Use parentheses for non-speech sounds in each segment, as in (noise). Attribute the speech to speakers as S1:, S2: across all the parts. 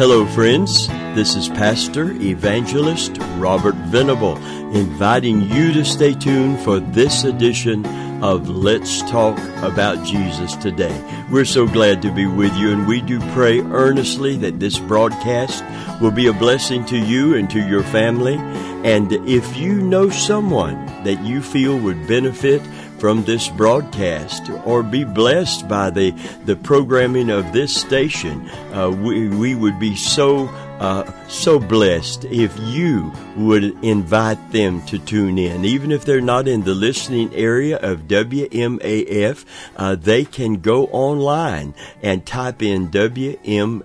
S1: Hello, friends. This is Pastor Evangelist Robert Venable inviting you to stay tuned for this edition of Let's Talk About Jesus today. We're so glad to be with you, and we do pray earnestly that this broadcast will be a blessing to you and to your family. And if you know someone that you feel would benefit from this broadcast or be blessed by the, the programming of this station, uh, we, we would be so uh, so blessed if you would invite them to tune in. Even if they're not in the listening area of WMAF, uh, they can go online and type in WMAF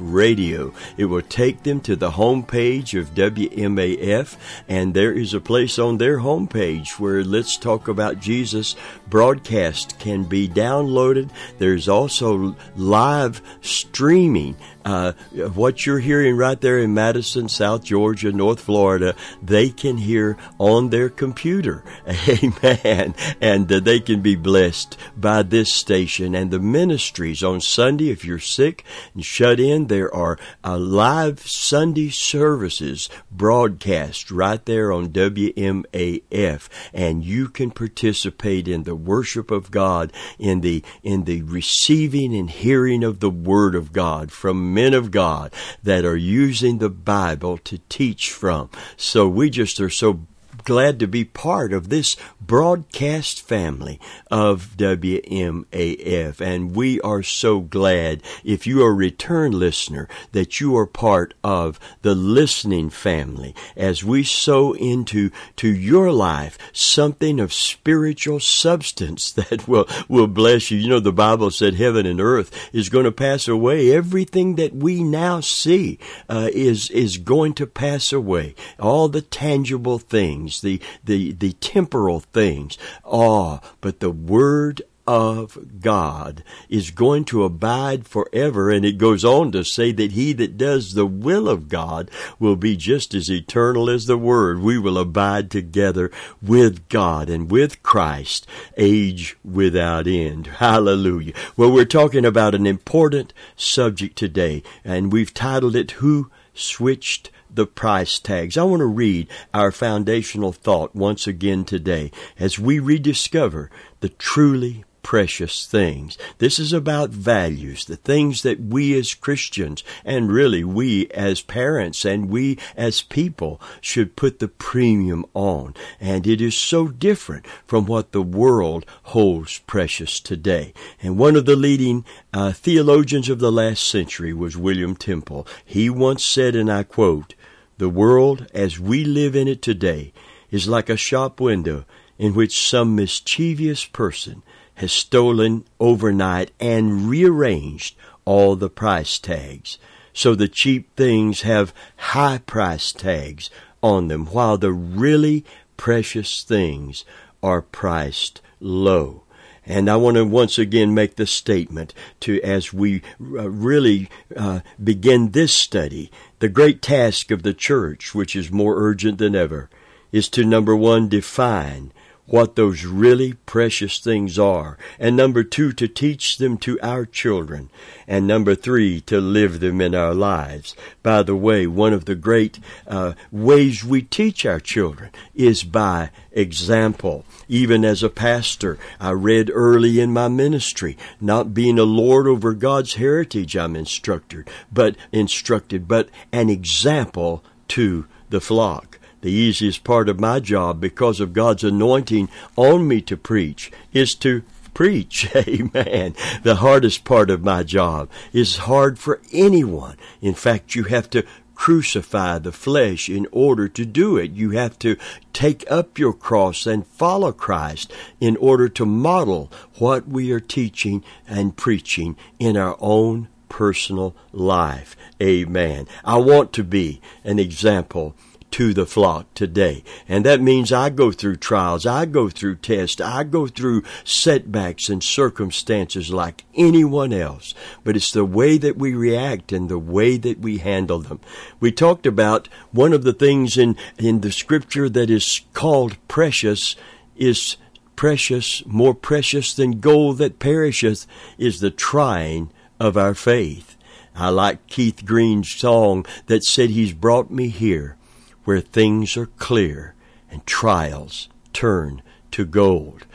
S1: radio. It will take them to the homepage of WMAF, and there is a place on their homepage where Let's Talk About Jesus broadcast can be downloaded. There's also live streaming uh, what you're hearing right there in Madison, South Georgia, North Florida, they can hear on their computer. (laughs) Amen. And uh, they can be blessed by this station and the ministries on Sunday. If you're sick and shut in, there are uh, live Sunday services broadcast right there on WMAF, and you can participate in the worship of God, in the in the receiving and hearing of the Word of God from men of God that are using the Bible to teach from. So we just are so glad to be part of this broadcast family of WMAF. And we are so glad, if you are a return listener, that you are part of the listening family as we sow into to your life something of spiritual substance (laughs) that will, will bless you. You know, the Bible said heaven and earth is going to pass away. Everything that we now see uh, is, is going to pass away. All the tangible things things, the, the, the temporal things. Ah, but the Word of God is going to abide forever. And it goes on to say that he that does the will of God will be just as eternal as the Word. We will abide together with God and with Christ, age without end. Hallelujah. Well, we're talking about an important subject today, and we've titled it, Who Switched the price tags. I want to read our foundational thought once again today as we rediscover the truly precious things. This is about values, the things that we as Christians and really we as parents and we as people should put the premium on. And it is so different from what the world holds precious today. And one of the leading uh, theologians of the last century was William Temple. He once said, and I quote, the world as we live in it today is like a shop window in which some mischievous person has stolen overnight and rearranged all the price tags. So the cheap things have high price tags on them, while the really precious things are priced low. And I want to once again make the statement to as we uh, really uh, begin this study, the great task of the church, which is more urgent than ever, is to number one, define what those really precious things are. And number two, to teach them to our children. And number three, to live them in our lives. By the way, one of the great uh, ways we teach our children is by example. Even as a pastor, I read early in my ministry, not being a lord over God's heritage, I'm instructed, but instructed, but an example to the flock. The easiest part of my job, because of God's anointing on me to preach, is to preach. (laughs) Amen. The hardest part of my job is hard for anyone. In fact, you have to crucify the flesh in order to do it. You have to take up your cross and follow Christ in order to model what we are teaching and preaching in our own personal life. Amen. I want to be an example to the flock today. And that means I go through trials, I go through tests, I go through setbacks and circumstances like anyone else. But it's the way that we react and the way that we handle them. We talked about one of the things in, in the scripture that is called precious is precious, more precious than gold that perisheth, is the trying of our faith. I like Keith Green's song that said he's brought me here where things are clear and trials turn to gold.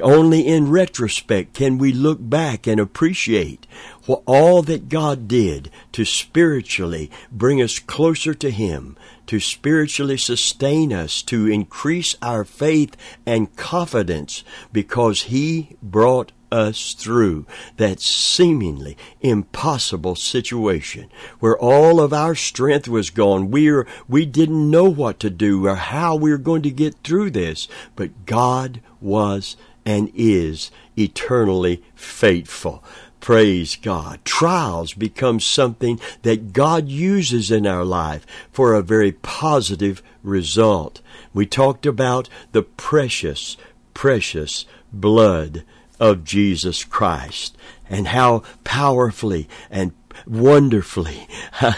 S1: Only in retrospect can we look back and appreciate what all that God did to spiritually bring us closer to Him, to spiritually sustain us, to increase our faith and confidence because He brought us through that seemingly impossible situation where all of our strength was gone. We, are, we didn't know what to do or how we were going to get through this, but God was and is eternally faithful. Praise God. Trials become something that God uses in our life for a very positive result. We talked about the precious, precious blood of Jesus Christ and how powerfully and wonderfully (laughs)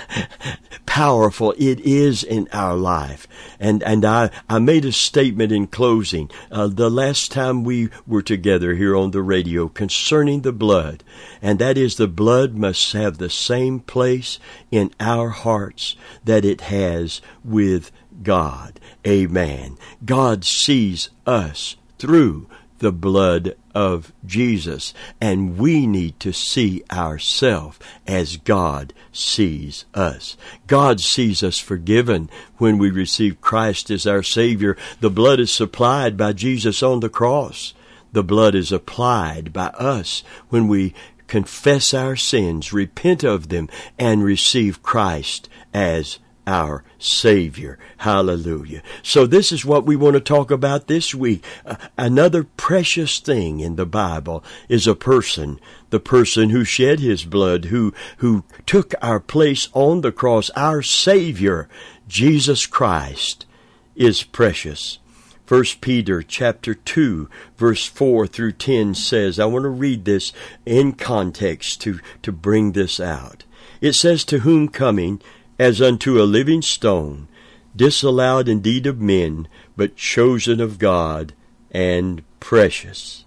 S1: powerful it is in our life. And and I, I made a statement in closing uh, the last time we were together here on the radio concerning the blood, and that is the blood must have the same place in our hearts that it has with God. Amen. God sees us through the blood of Jesus. And we need to see ourselves as God sees us. God sees us forgiven when we receive Christ as our Savior. The blood is supplied by Jesus on the cross. The blood is applied by us when we confess our sins, repent of them, and receive Christ as our Savior. Hallelujah. So this is what we want to talk about this week. Uh, another precious thing in the Bible is a person, the person who shed his blood, who, who took our place on the cross. Our Savior, Jesus Christ, is precious. 1 Peter chapter 2 verse 4 through 10 says, I want to read this in context to, to bring this out. It says, To whom coming as unto a living stone, disallowed indeed of men, but chosen of God, and precious.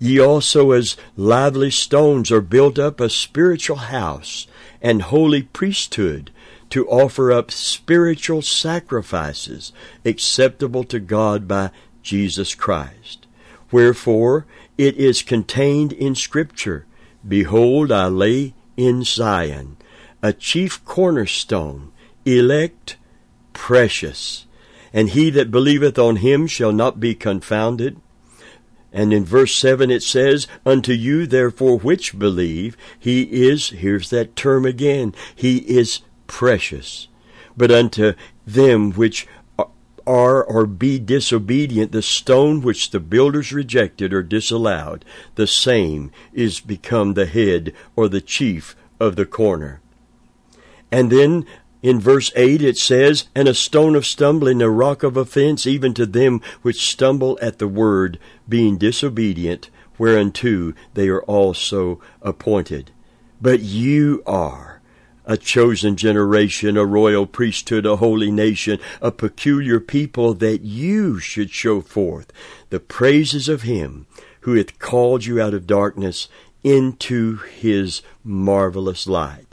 S1: Ye also as lively stones are built up a spiritual house and holy priesthood to offer up spiritual sacrifices acceptable to God by Jesus Christ. Wherefore it is contained in Scripture, Behold, I lay in Zion a chief cornerstone, elect, precious. And he that believeth on him shall not be confounded. And in verse 7 it says, Unto you therefore which believe, he is, here's that term again, he is precious. But unto them which are or be disobedient, the stone which the builders rejected or disallowed, the same is become the head or the chief of the corner. And then in verse 8 it says, And a stone of stumbling, a rock of offense, even to them which stumble at the word, being disobedient, whereunto they are also appointed. But you are a chosen generation, a royal priesthood, a holy nation, a peculiar people, that you should show forth the praises of him who hath called you out of darkness into his marvelous light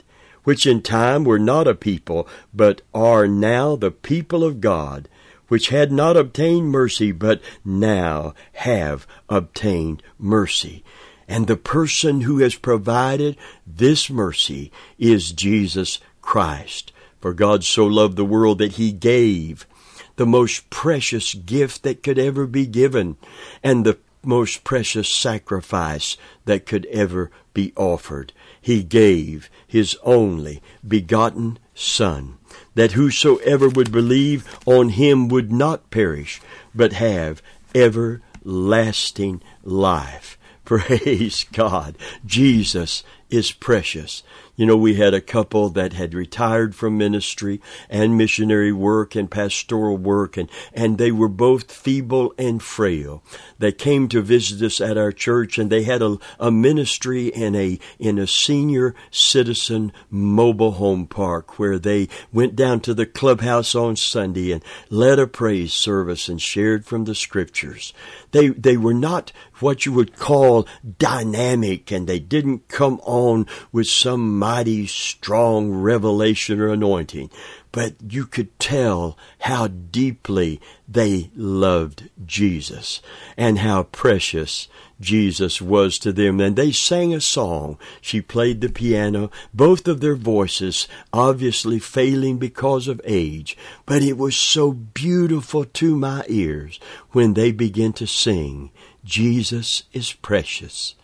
S1: which in time were not a people, but are now the people of God, which had not obtained mercy, but now have obtained mercy. And the person who has provided this mercy is Jesus Christ. For God so loved the world that he gave the most precious gift that could ever be given and the most precious sacrifice that could ever be offered. He gave his only begotten Son, that whosoever would believe on him would not perish, but have everlasting life. (laughs) Praise God. Jesus is precious. You know, we had a couple that had retired from ministry and missionary work and pastoral work, and, and they were both feeble and frail. They came to visit us at our church, and they had a, a ministry in a, in a senior citizen mobile home park where they went down to the clubhouse on Sunday and led a praise service and shared from the scriptures. They, they were not what you would call dynamic, and they didn't come on on with some mighty, strong revelation or anointing but you could tell how deeply they loved Jesus and how precious Jesus was to them. And they sang a song. She played the piano, both of their voices obviously failing because of age, but it was so beautiful to my ears when they began to sing, Jesus is precious.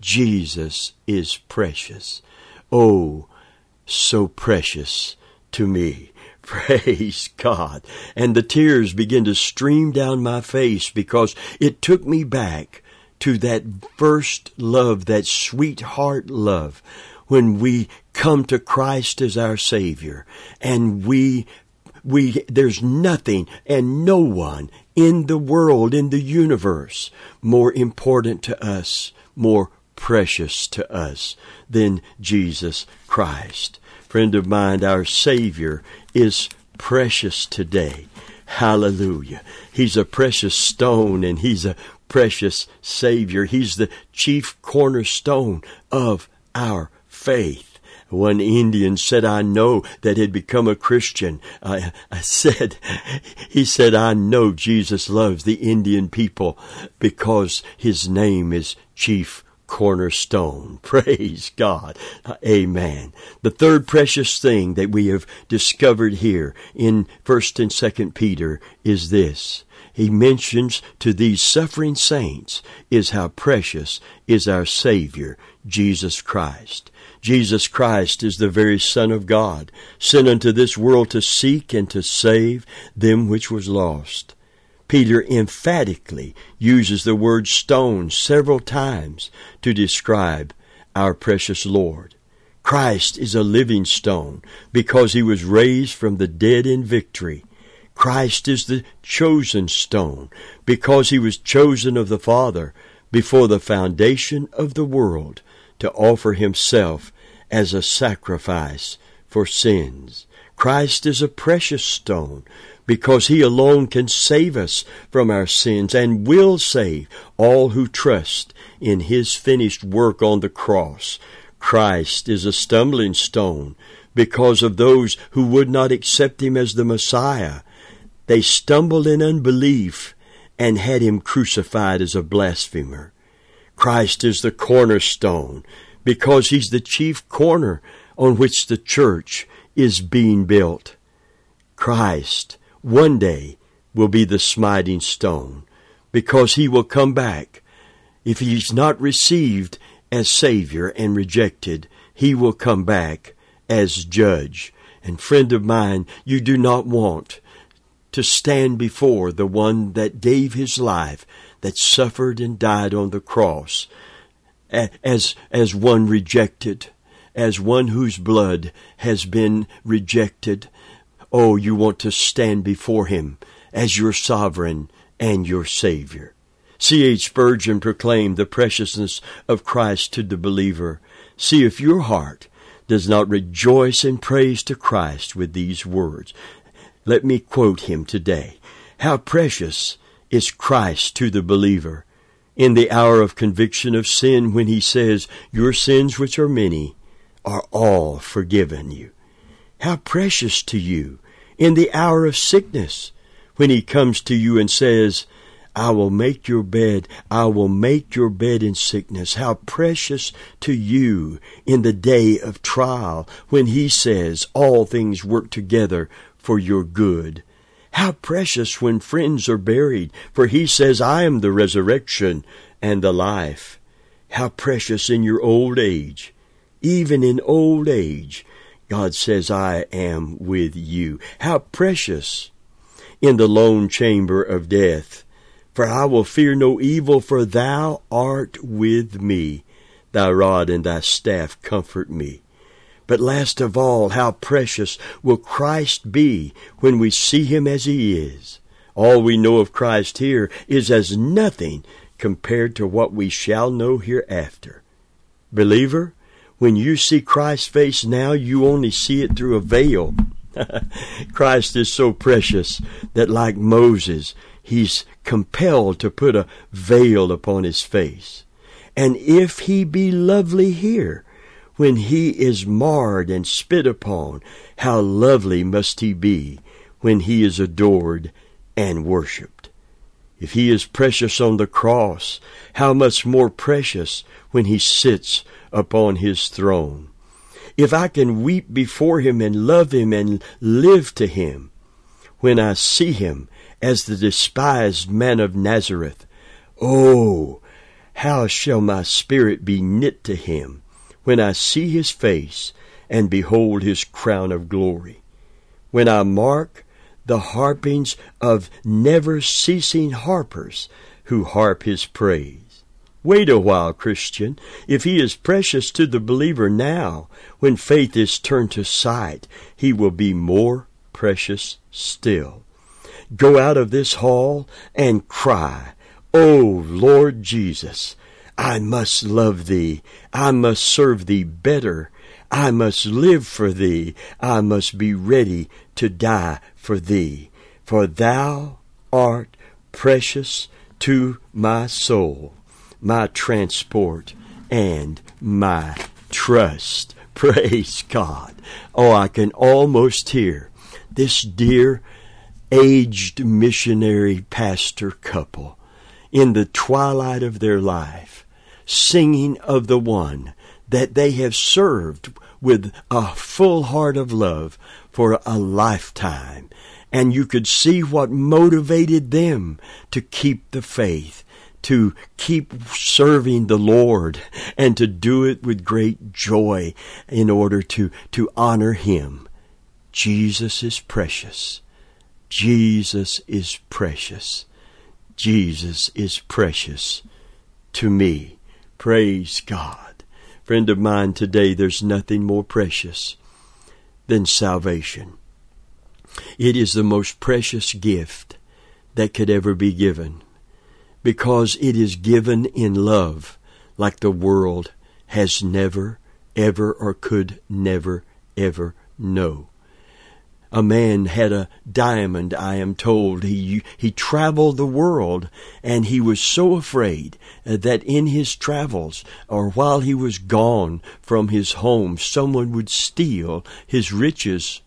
S1: Jesus is precious. Oh, so precious to me. (laughs) Praise God. And the tears begin to stream down my face because it took me back to that first love, that sweetheart love, when we come to Christ as our Savior and we we there's nothing and no one in the world in the universe more important to us more precious to us than Jesus Christ friend of mine our savior is precious today. Hallelujah. He's a precious stone and he's a precious Savior. He's the chief cornerstone of our faith. One Indian said, I know that had become a Christian. I, I said, he said, I know Jesus loves the Indian people because his name is Chief cornerstone. (laughs) Praise God. Amen. The third precious thing that we have discovered here in 1st and 2nd Peter is this. He mentions to these suffering saints is how precious is our Savior, Jesus Christ. Jesus Christ is the very Son of God, sent unto this world to seek and to save them which was lost. Peter emphatically uses the word stone several times to describe our precious Lord. Christ is a living stone because he was raised from the dead in victory. Christ is the chosen stone because he was chosen of the Father before the foundation of the world to offer himself as a sacrifice for sins. Christ is a precious stone because he alone can save us from our sins and will save all who trust in his finished work on the cross. Christ is a stumbling stone because of those who would not accept him as the Messiah. They stumbled in unbelief and had him crucified as a blasphemer. Christ is the cornerstone because he's the chief corner on which the church is being built. Christ one day will be the smiting stone because he will come back. If he's not received as Savior and rejected, he will come back as judge. And friend of mine, you do not want to stand before the one that gave his life, that suffered and died on the cross, as, as one rejected, as one whose blood has been rejected, Oh, you want to stand before Him as your sovereign and your Savior. C.H. Spurgeon proclaimed the preciousness of Christ to the believer. See if your heart does not rejoice in praise to Christ with these words. Let me quote him today. How precious is Christ to the believer in the hour of conviction of sin when he says, Your sins, which are many, are all forgiven you. How precious to you in the hour of sickness when he comes to you and says, I will make your bed. I will make your bed in sickness. How precious to you in the day of trial when he says all things work together for your good. How precious when friends are buried, for he says, I am the resurrection and the life. How precious in your old age, even in old age, God says, I am with you. How precious in the lone chamber of death. For I will fear no evil, for thou art with me. Thy rod and thy staff comfort me. But last of all, how precious will Christ be when we see him as he is. All we know of Christ here is as nothing compared to what we shall know hereafter. Believer, when you see Christ's face now, you only see it through a veil. (laughs) Christ is so precious that, like Moses, he's compelled to put a veil upon his face. And if he be lovely here, when he is marred and spit upon, how lovely must he be when he is adored and worshipped. If he is precious on the cross, how much more precious when he sits upon his throne. If I can weep before him and love him and live to him, when I see him as the despised man of Nazareth, oh, how shall my spirit be knit to him when I see his face and behold his crown of glory? When I mark the harpings of never ceasing harpers who harp his praise. Wait a while, Christian. If he is precious to the believer now, when faith is turned to sight, he will be more precious still. Go out of this hall and cry, O Lord Jesus, I must love thee. I must serve thee better. I must live for thee. I must be ready to die for thee. For thou art precious to my soul, my transport, and my trust. (laughs) Praise God. Oh, I can almost hear this dear aged missionary pastor couple in the twilight of their life singing of the one that they have served with a full heart of love for a lifetime. And you could see what motivated them to keep the faith, to keep serving the Lord, and to do it with great joy in order to, to honor Him. Jesus is precious. Jesus is precious. Jesus is precious to me. Praise God. Friend of mine, today there's nothing more precious than salvation. It is the most precious gift that could ever be given because it is given in love like the world has never, ever, or could never, ever know a man had a diamond, I am told. He, he traveled the world and he was so afraid that in his travels or while he was gone from his home, someone would steal his riches.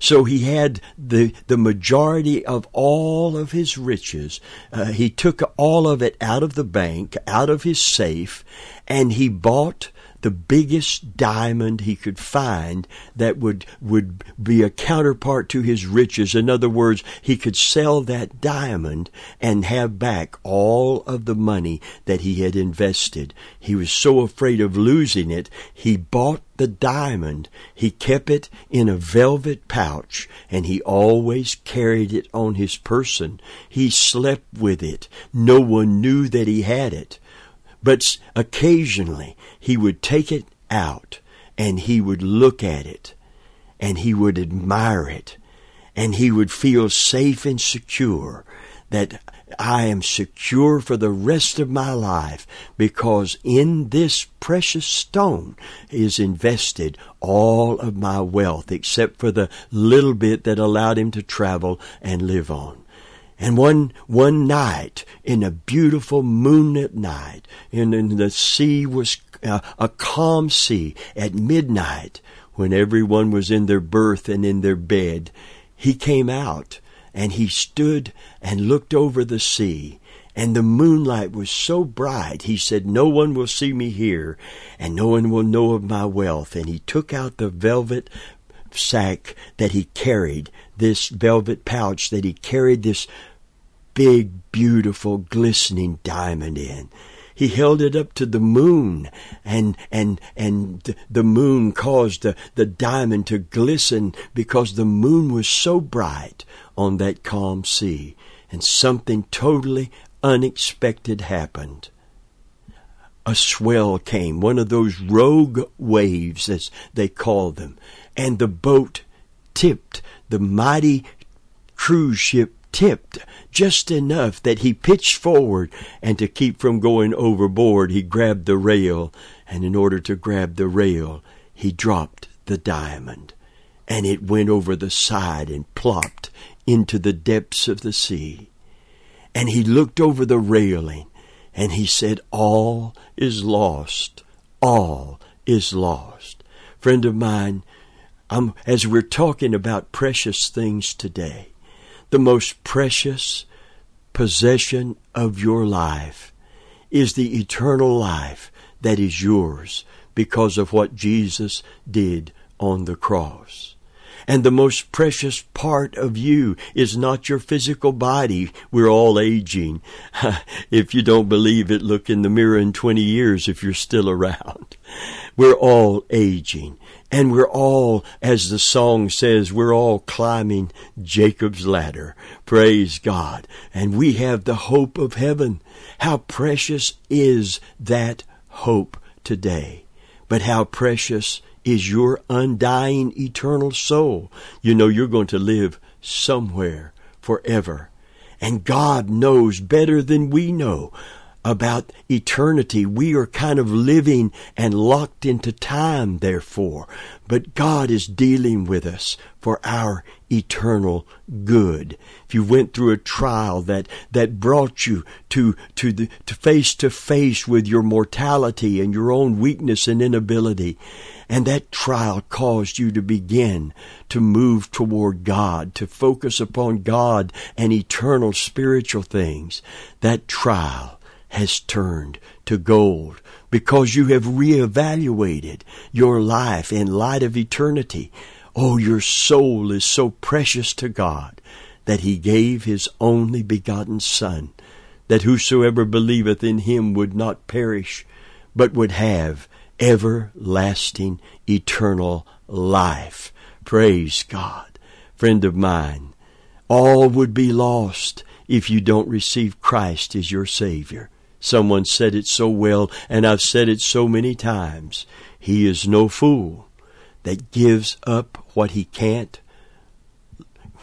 S1: So he had the, the majority of all of his riches. Uh, he took all of it out of the bank, out of his safe, and he bought the biggest diamond he could find that would, would be a counterpart to his riches. In other words, he could sell that diamond and have back all of the money that he had invested. He was so afraid of losing it, he bought the diamond. He kept it in a velvet pouch and he always carried it on his person. He slept with it. No one knew that he had it. But occasionally he would take it out and he would look at it and he would admire it and he would feel safe and secure that I am secure for the rest of my life because in this precious stone is invested all of my wealth except for the little bit that allowed him to travel and live on. And one one night, in a beautiful moonlit night, and, the sea was uh, a calm sea at midnight, when everyone was in their berth and in their bed, he came out and he stood and looked over the sea. And the moonlight was so bright, he said, No one will see me here, and no one will know of my wealth. And he took out the velvet sack that he carried, this velvet pouch that he carried this big, beautiful, glistening diamond in. He held it up to the moon, and and and the moon caused the, the diamond to glisten because the moon was so bright on that calm sea. And something totally unexpected happened. A swell came, one of those rogue waves, as they call them, and the boat tipped. The mighty cruise ship tipped just enough that he pitched forward, and to keep from going overboard, he grabbed the rail, and in order to grab the rail, he dropped the diamond, and it went over the side and plopped into the depths of the sea. And he looked over the railing, and he said, All is lost, all is lost. Friend of mine, I'm, as we're talking about precious things today, the most precious possession of your life is the eternal life that is yours because of what Jesus did on the cross. And the most precious part of you is not your physical body. We're all aging. (laughs) if you don't believe it, look in the mirror in 20 years if you're still around. (laughs) We're all aging. And we're all, as the song says, we're all climbing Jacob's ladder. Praise God. And we have the hope of heaven. How precious is that hope today. But how precious is your undying eternal soul. You know you're going to live somewhere forever. And God knows better than we know about eternity. We are kind of living and locked into time, therefore. But God is dealing with us for our eternal good. If you went through a trial that, that brought you to, to the, to face to face with your mortality and your own weakness and inability, and that trial caused you to begin to move toward God, to focus upon God and eternal spiritual things, that trial has turned to gold because you have reevaluated your life in light of eternity. Oh, your soul is so precious to God that He gave His only begotten Son, that whosoever believeth in Him would not perish, but would have everlasting, eternal life. Praise God. Friend of mine, all would be lost if you don't receive Christ as your Savior. Someone said it so well, and I've said it so many times. He is no fool that gives up what he can't,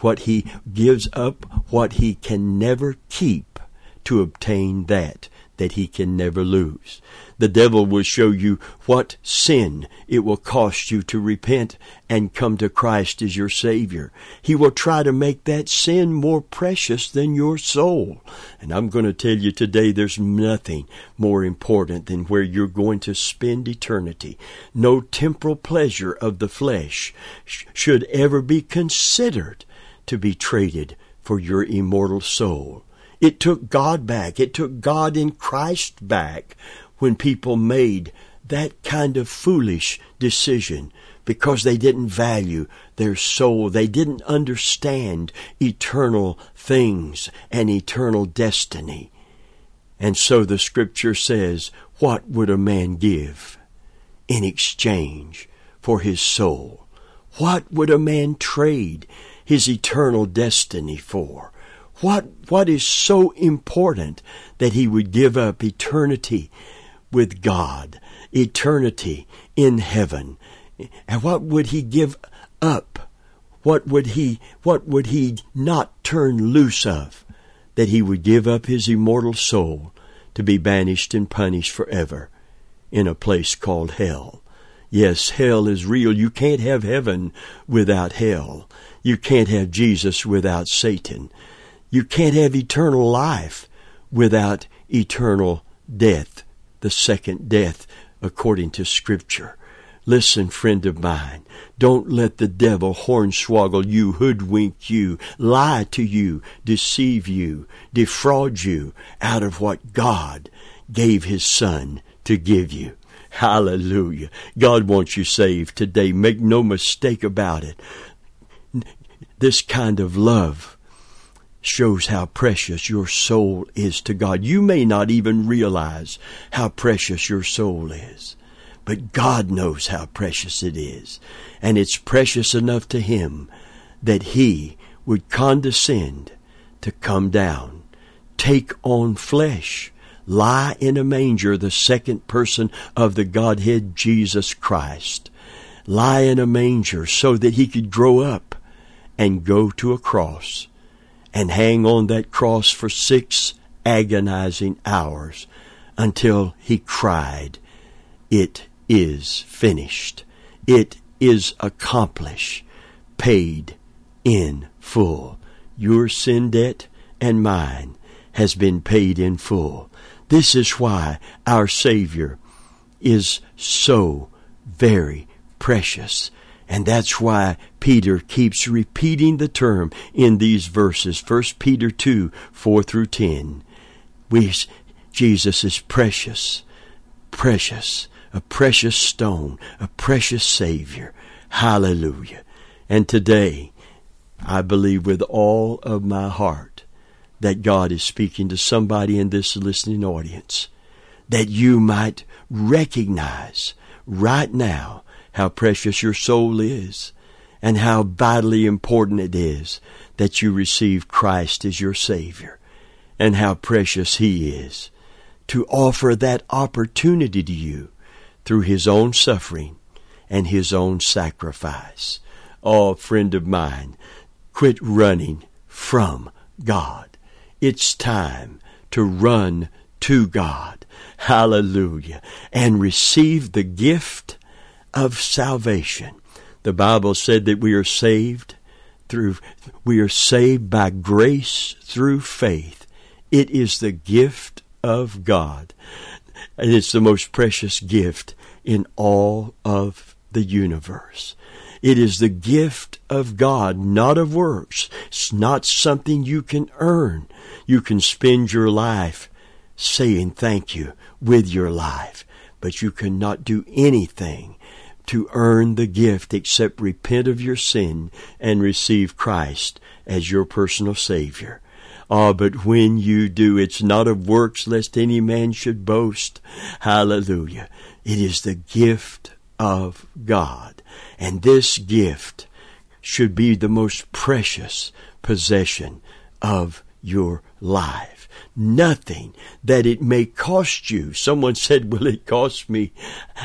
S1: what he gives up what he can never keep to obtain that that he can never lose. The devil will show you what sin it will cost you to repent and come to Christ as your Savior. He will try to make that sin more precious than your soul. And I'm going to tell you today there's nothing more important than where you're going to spend eternity. No temporal pleasure of the flesh sh- should ever be considered to be traded for your immortal soul. It took God back. It took God in Christ back when people made that kind of foolish decision because they didn't value their soul. They didn't understand eternal things and eternal destiny. And so the scripture says, what would a man give in exchange for his soul? What would a man trade his eternal destiny for? What, what is so important that he would give up eternity with God, eternity in heaven? And what would he give up? What would he, what would he not turn loose of? That he would give up his immortal soul to be banished and punished forever in a place called hell. Yes, hell is real. You can't have heaven without hell. You can't have Jesus without Satan. You can't have eternal life without eternal death, the second death, according to Scripture. Listen, friend of mine, don't let the devil hornswoggle you, hoodwink you, lie to you, deceive you, defraud you out of what God gave His Son to give you. Hallelujah. God wants you saved today. Make no mistake about it. This kind of love shows how precious your soul is to God. You may not even realize how precious your soul is, but God knows how precious it is. And it's precious enough to Him that He would condescend to come down, take on flesh, lie in a manger, the second person of the Godhead, Jesus Christ, lie in a manger so that He could grow up and go to a cross and hang on that cross for six agonizing hours until he cried, It is finished. It is accomplished, paid in full. Your sin debt and mine has been paid in full. This is why our Savior is so very precious. And that's why Peter keeps repeating the term in these verses. 1 Peter 2, 4 through 10. We, Jesus is precious, precious, a precious stone, a precious Savior. Hallelujah. And today, I believe with all of my heart that God is speaking to somebody in this listening audience, that you might recognize right now how precious your soul is and how vitally important it is that you receive Christ as your Savior and how precious He is to offer that opportunity to you through His own suffering and His own sacrifice. Oh, friend of mine, quit running from God. It's time to run to God. Hallelujah. And receive the gift of salvation. The Bible said that we are saved through, we are saved by grace through faith. It is the gift of God. And it's the most precious gift in all of the universe. It is the gift of God, not of works. It's not something you can earn. You can spend your life saying thank you with your life, but you cannot do anything to earn the gift except repent of your sin and receive Christ as your personal Savior. Ah, but when you do, it's not of works lest any man should boast. Hallelujah. It is the gift of God. And this gift should be the most precious possession of your life. Nothing that it may cost you. Someone said, will it cost me?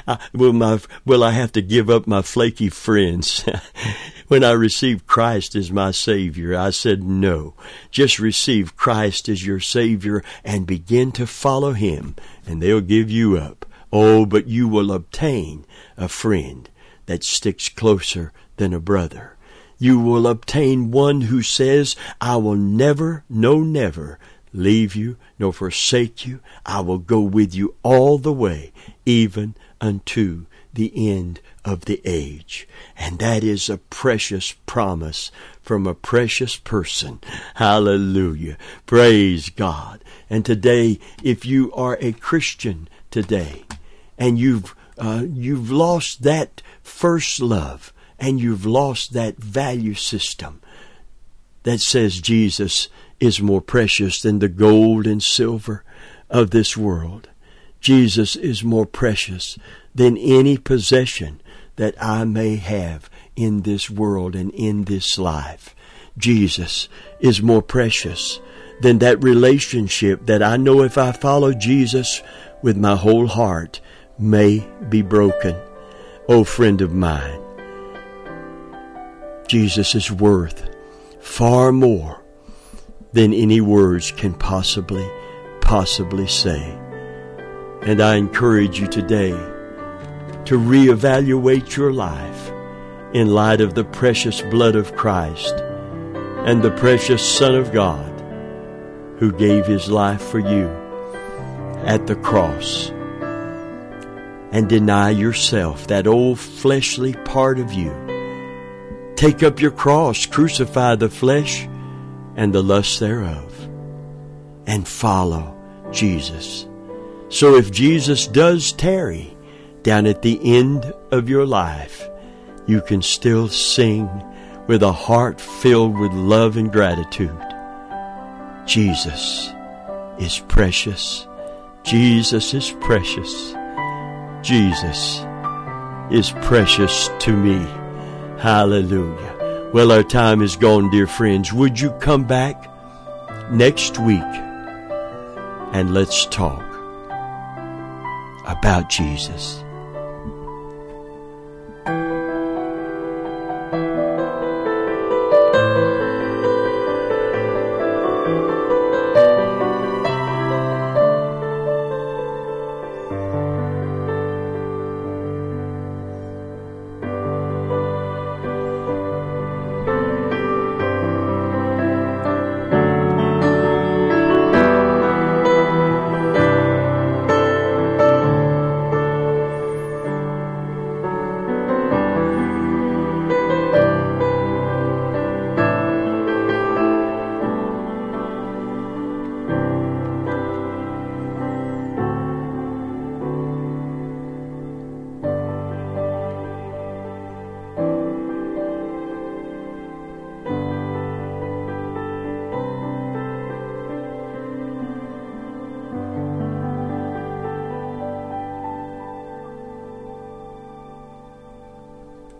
S1: Uh, will my, will I have to give up my flaky friends? (laughs) when I received Christ as my Savior, I said, no. Just receive Christ as your Savior and begin to follow Him and they'll give you up. Oh, but you will obtain a friend that sticks closer than a brother. You will obtain one who says, I will never, no never, leave you nor forsake you. I will go with you all the way, even unto the end of the age. And that is a precious promise from a precious person. Hallelujah. Praise God. And today, if you are a Christian today, and you've, uh, you've lost that first love, and you've lost that value system that says Jesus is more precious than the gold and silver of this world. Jesus is more precious than any possession that I may have in this world and in this life. Jesus is more precious than that relationship that I know if I follow Jesus with my whole heart may be broken. Oh, friend of mine, Jesus is worth far more than any words can possibly, possibly say. And I encourage you today to reevaluate your life in light of the precious blood of Christ and the precious Son of God who gave his life for you at the cross. And deny yourself, that old fleshly part of you. Take up your cross, crucify the flesh, and the lust thereof, and follow Jesus. So if Jesus does tarry down at the end of your life, you can still sing with a heart filled with love and gratitude. Jesus is precious. Jesus is precious. Jesus is precious to me. Hallelujah. Well, our time is gone, dear friends. Would you come back next week and let's talk about Jesus?